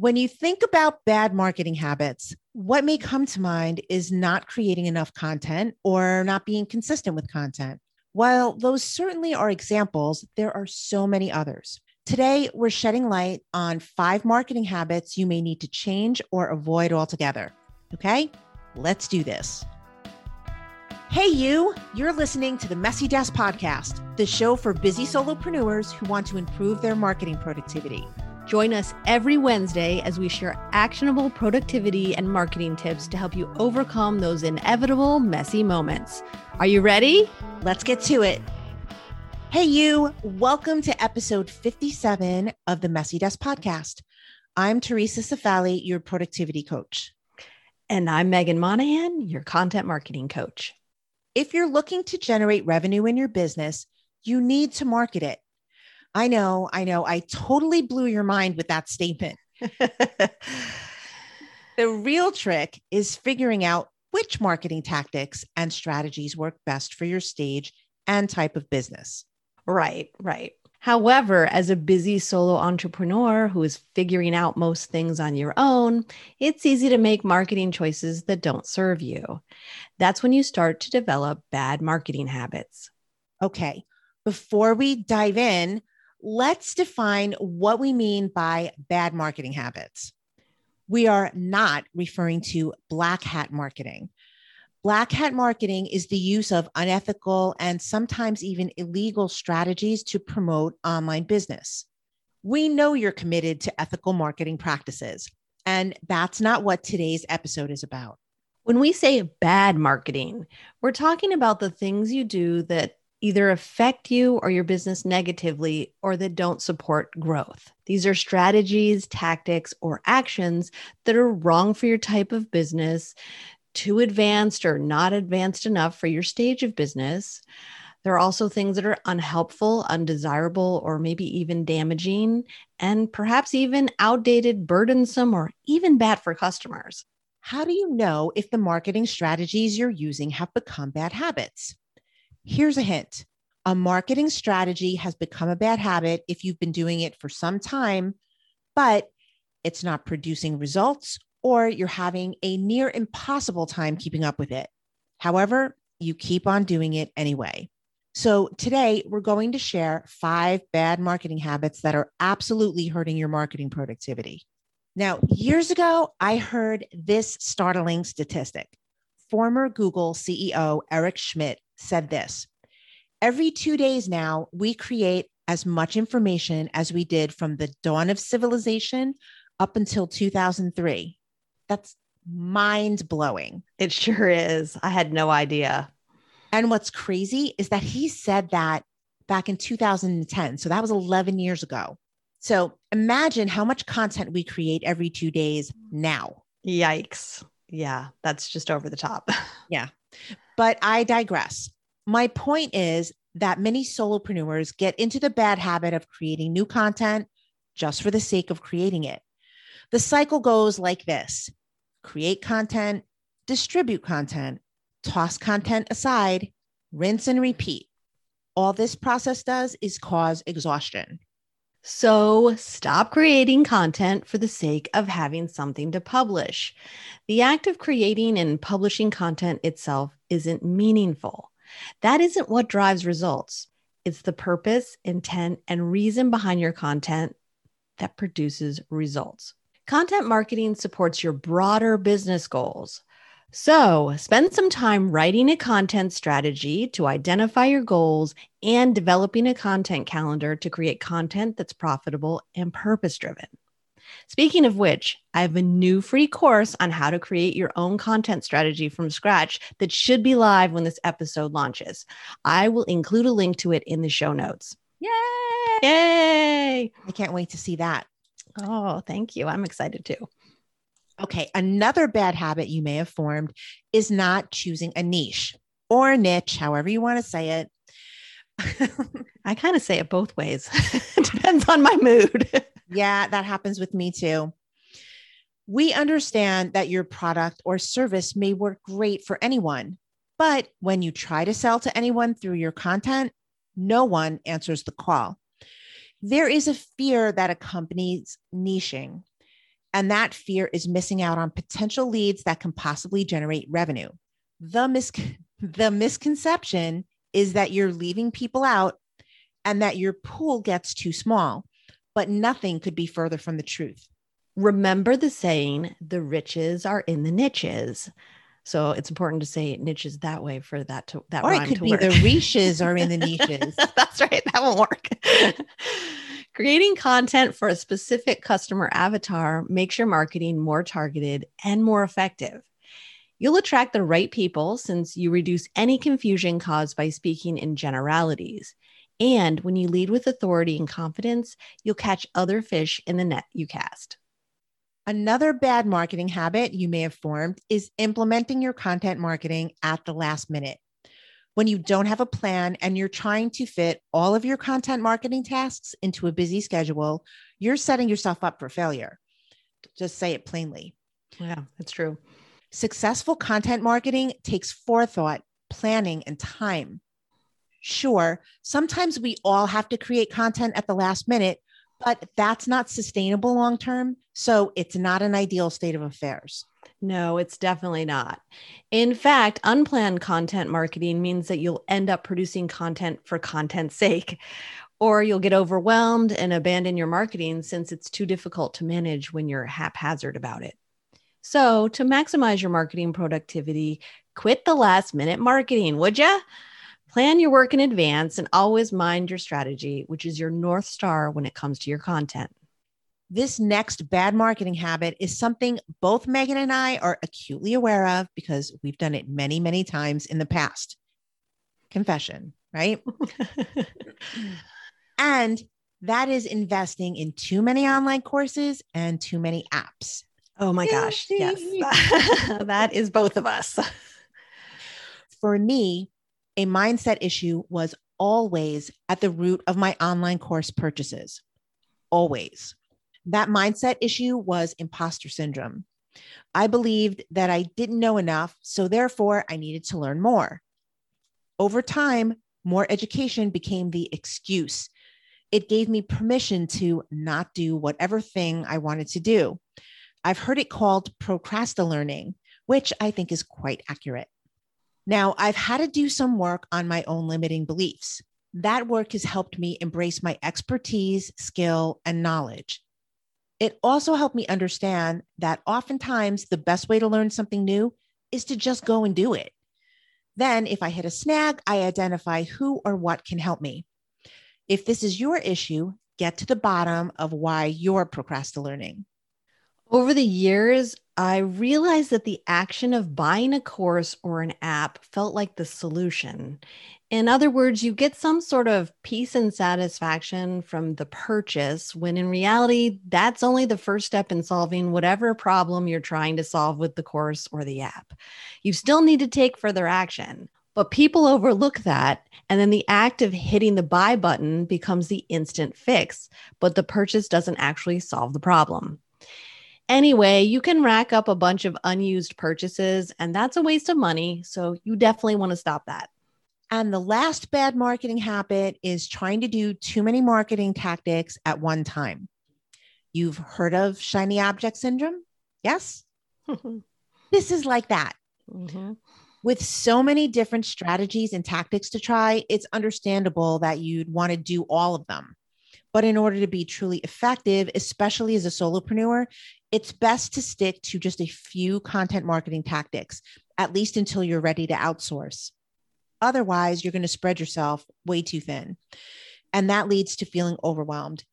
When you think about bad marketing habits, what may come to mind is not creating enough content or not being consistent with content. While those certainly are examples, there are so many others. Today, we're shedding light on five marketing habits you may need to change or avoid altogether. Okay, let's do this. Hey, you! You're listening to the Messy Desk Podcast, the show for busy solopreneurs who want to improve their marketing productivity. Join us every Wednesday as we share actionable productivity and marketing tips to help you overcome those inevitable messy moments. Are you ready? Let's get to it. Hey, you. Welcome to episode 57 of the Messy Desk podcast. I'm Theresa Cifali, your productivity coach. And I'm Meghan Monaghan, your content marketing coach. If you're looking to generate revenue in your business, you need to market it. I know, I know. I totally blew your mind with that statement. the real trick is figuring out which marketing tactics and strategies work best for your stage and type of business. Right, right. However, as a busy solo entrepreneur who is figuring out most things on your own, it's easy to make marketing choices that don't serve you. That's when you start to develop bad marketing habits. Okay, before we dive in, let's define what we mean by bad marketing habits. We are not referring to black hat marketing. Black hat marketing is the use of unethical and sometimes even illegal strategies to promote online business. We know you're committed to ethical marketing practices, and that's not what today's episode is about. When we say bad marketing, we're talking about the things you do that either affect you or your business negatively or that don't support growth. These are strategies, tactics, or actions that are wrong for your type of business, too advanced or not advanced enough for your stage of business. There are also things that are unhelpful, undesirable, or maybe even damaging, and perhaps even outdated, burdensome, or even bad for customers. How do you know if the marketing strategies you're using have become bad habits? Here's a hint a marketing strategy has become a bad habit if you've been doing it for some time, but it's not producing results or you're having a near impossible time keeping up with it. However, you keep on doing it anyway. So, today we're going to share five bad marketing habits that are absolutely hurting your marketing productivity. Now, years ago, I heard this startling statistic. Former Google CEO Eric Schmidt said this Every two days now, we create as much information as we did from the dawn of civilization up until 2003. That's mind blowing. It sure is. I had no idea. And what's crazy is that he said that back in 2010. So that was 11 years ago. So imagine how much content we create every two days now. Yikes. Yeah, that's just over the top. yeah. But I digress. My point is that many solopreneurs get into the bad habit of creating new content just for the sake of creating it. The cycle goes like this create content, distribute content, toss content aside, rinse and repeat. All this process does is cause exhaustion. So stop creating content for the sake of having something to publish. The act of creating and publishing content itself isn't meaningful. That isn't what drives results. It's the purpose, intent, and reason behind your content that produces results. Content marketing supports your broader business goals. So, spend some time writing a content strategy to identify your goals and developing a content calendar to create content that's profitable and purpose driven. Speaking of which, I have a new free course on how to create your own content strategy from scratch that should be live when this episode launches. I will include a link to it in the show notes. Yay! Yay! I can't wait to see that. Oh, thank you. I'm excited too. Okay. Another bad habit you may have formed is not choosing a niche or a niche, however you want to say it. I kind of say it both ways. it depends on my mood. yeah, that happens with me too. We understand that your product or service may work great for anyone, but when you try to sell to anyone through your content, no one answers the call there is a fear that accompanies niching. And that fear is missing out on potential leads that can possibly generate revenue. The, mis- the misconception is that you're leaving people out and that your pool gets too small, but nothing could be further from the truth. Remember the saying, the riches are in the niches. So it's important to say niches that way for that to that or it could be work. the riches are in the niches. That's right. That won't work. Creating content for a specific customer avatar makes your marketing more targeted and more effective. You'll attract the right people since you reduce any confusion caused by speaking in generalities. And when you lead with authority and confidence, you'll catch other fish in the net you cast. Another bad marketing habit you may have formed is implementing your content marketing at the last minute. When you don't have a plan and you're trying to fit all of your content marketing tasks into a busy schedule, you're setting yourself up for failure. Just say it plainly. Yeah, that's true. Successful content marketing takes forethought, planning, and time. Sure, sometimes we all have to create content at the last minute, but that's not sustainable long term. So it's not an ideal state of affairs. No, it's definitely not. In fact, unplanned content marketing means that you'll end up producing content for content's sake, or you'll get overwhelmed and abandon your marketing since it's too difficult to manage when you're haphazard about it. So, to maximize your marketing productivity, quit the last minute marketing, would you? Plan your work in advance and always mind your strategy, which is your North Star when it comes to your content. This next bad marketing habit is something both Meghan and I are acutely aware of because we've done it many, many times in the past. Confession, right? and that is investing in too many online courses and too many apps. Oh my gosh. Yes. that is both of us. For me, a mindset issue was always at the root of my online course purchases. Always. That mindset issue was imposter syndrome. I believed that I didn't know enough, so therefore I needed to learn more. Over time, more education became the excuse. It gave me permission to not do whatever thing I wanted to do. I've heard it called procrastinating, which I think is quite accurate. Now, I've had to do some work on my own limiting beliefs. That work has helped me embrace my expertise, skill, and knowledge. It also helped me understand that oftentimes the best way to learn something new is to just go and do it. Then, if I hit a snag, I identify who or what can help me. If this is your issue, get to the bottom of why you're procrastinating. Over the years, I realized that the action of buying a course or an app felt like the solution. In other words, you get some sort of peace and satisfaction from the purchase, when in reality, that's only the first step in solving whatever problem you're trying to solve with the course or the app. You still need to take further action. But people overlook that. And then the act of hitting the buy button becomes the instant fix, but the purchase doesn't actually solve the problem. Anyway, you can rack up a bunch of unused purchases, and that's a waste of money. So you definitely want to stop that. And the last bad marketing habit is trying to do too many marketing tactics at one time. You've heard of shiny object syndrome? Yes? this is like that. Mm-hmm. With so many different strategies and tactics to try, it's understandable that you'd want to do all of them. But in order to be truly effective, especially as a solopreneur, it's best to stick to just a few content marketing tactics, at least until you're ready to outsource. Otherwise, you're going to spread yourself way too thin. And that leads to feeling overwhelmed.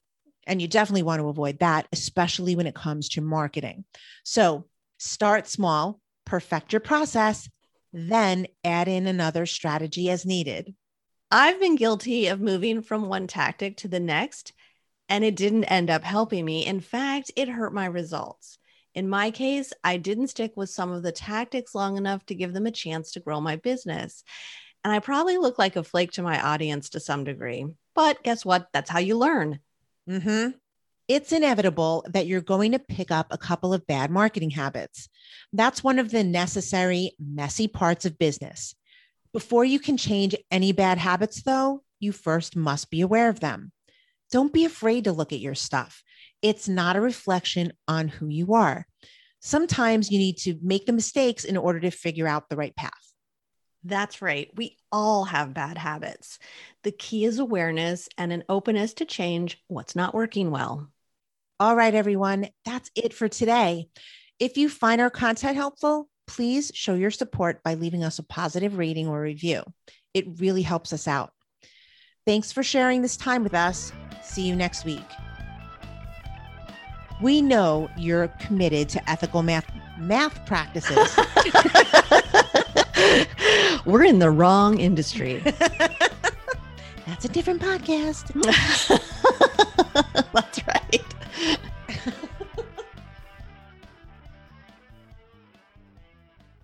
And you definitely want to avoid that, especially when it comes to marketing. So start small, perfect your process, then add in another strategy as needed. I've been guilty of moving from one tactic to the next, and it didn't end up helping me. In fact, it hurt my results. In my case, I didn't stick with some of the tactics long enough to give them a chance to grow my business. And I probably look like a flake to my audience to some degree. But guess what? That's how you learn. Mm-hmm. It's inevitable that you're going to pick up a couple of bad marketing habits. That's one of the necessary, messy parts of business. Before you can change any bad habits, though, you first must be aware of them. Don't be afraid to look at your stuff. It's not a reflection on who you are. Sometimes you need to make the mistakes in order to figure out the right path. That's right. We all have bad habits. The key is awareness and an openness to change what's not working well. All right, everyone, that's it for today. If you find our content helpful, please show your support by leaving us a positive rating or review. It really helps us out. Thanks for sharing this time with us. See you next week. We know you're committed to ethical math math practices. We're in the wrong industry. That's a different podcast.